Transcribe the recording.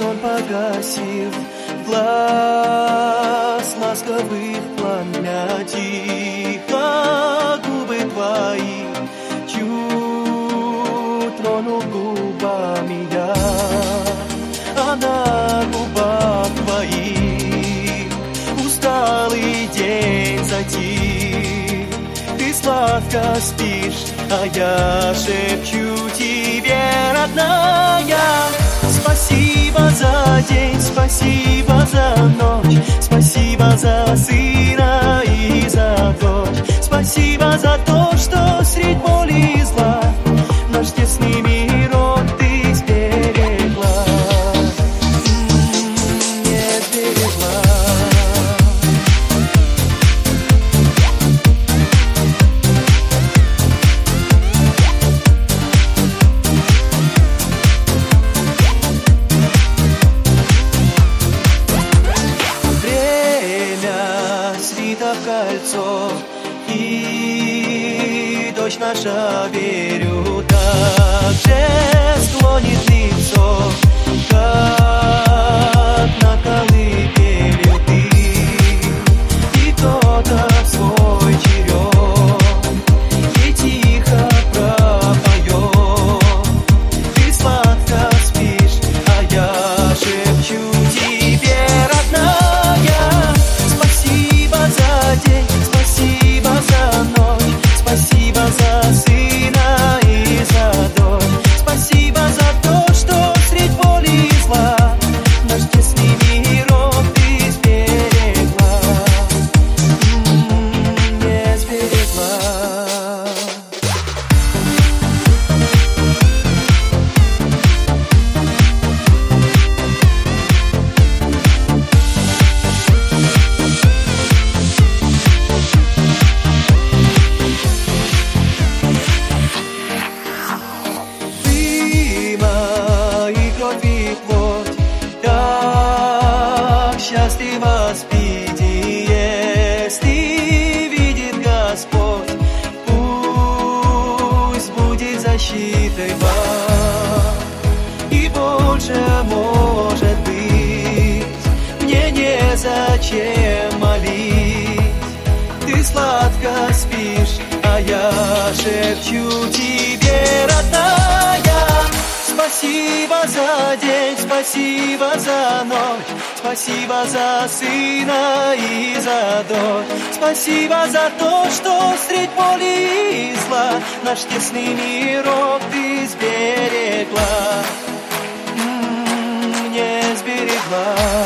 сон погасил глаз ласковых пламя тихо губы твои чуть тронул губами я. А на губах твоих усталый день затих. Ты сладко спишь а я шепчу тебе родная за день, спасибо за ночь, спасибо за сына И дождь наша верю Так же склонит лицо спиди, если видит Господь, пусть будет защитой вам, и больше может быть, мне незачем молить, ты сладко спишь, а я шепчу тебе, родная, спасибо за день, Спасибо за ночь, спасибо за сына и за дочь. Спасибо за то, что средь боли и зла Наш тесный мирок ты сберегла. не сберегла.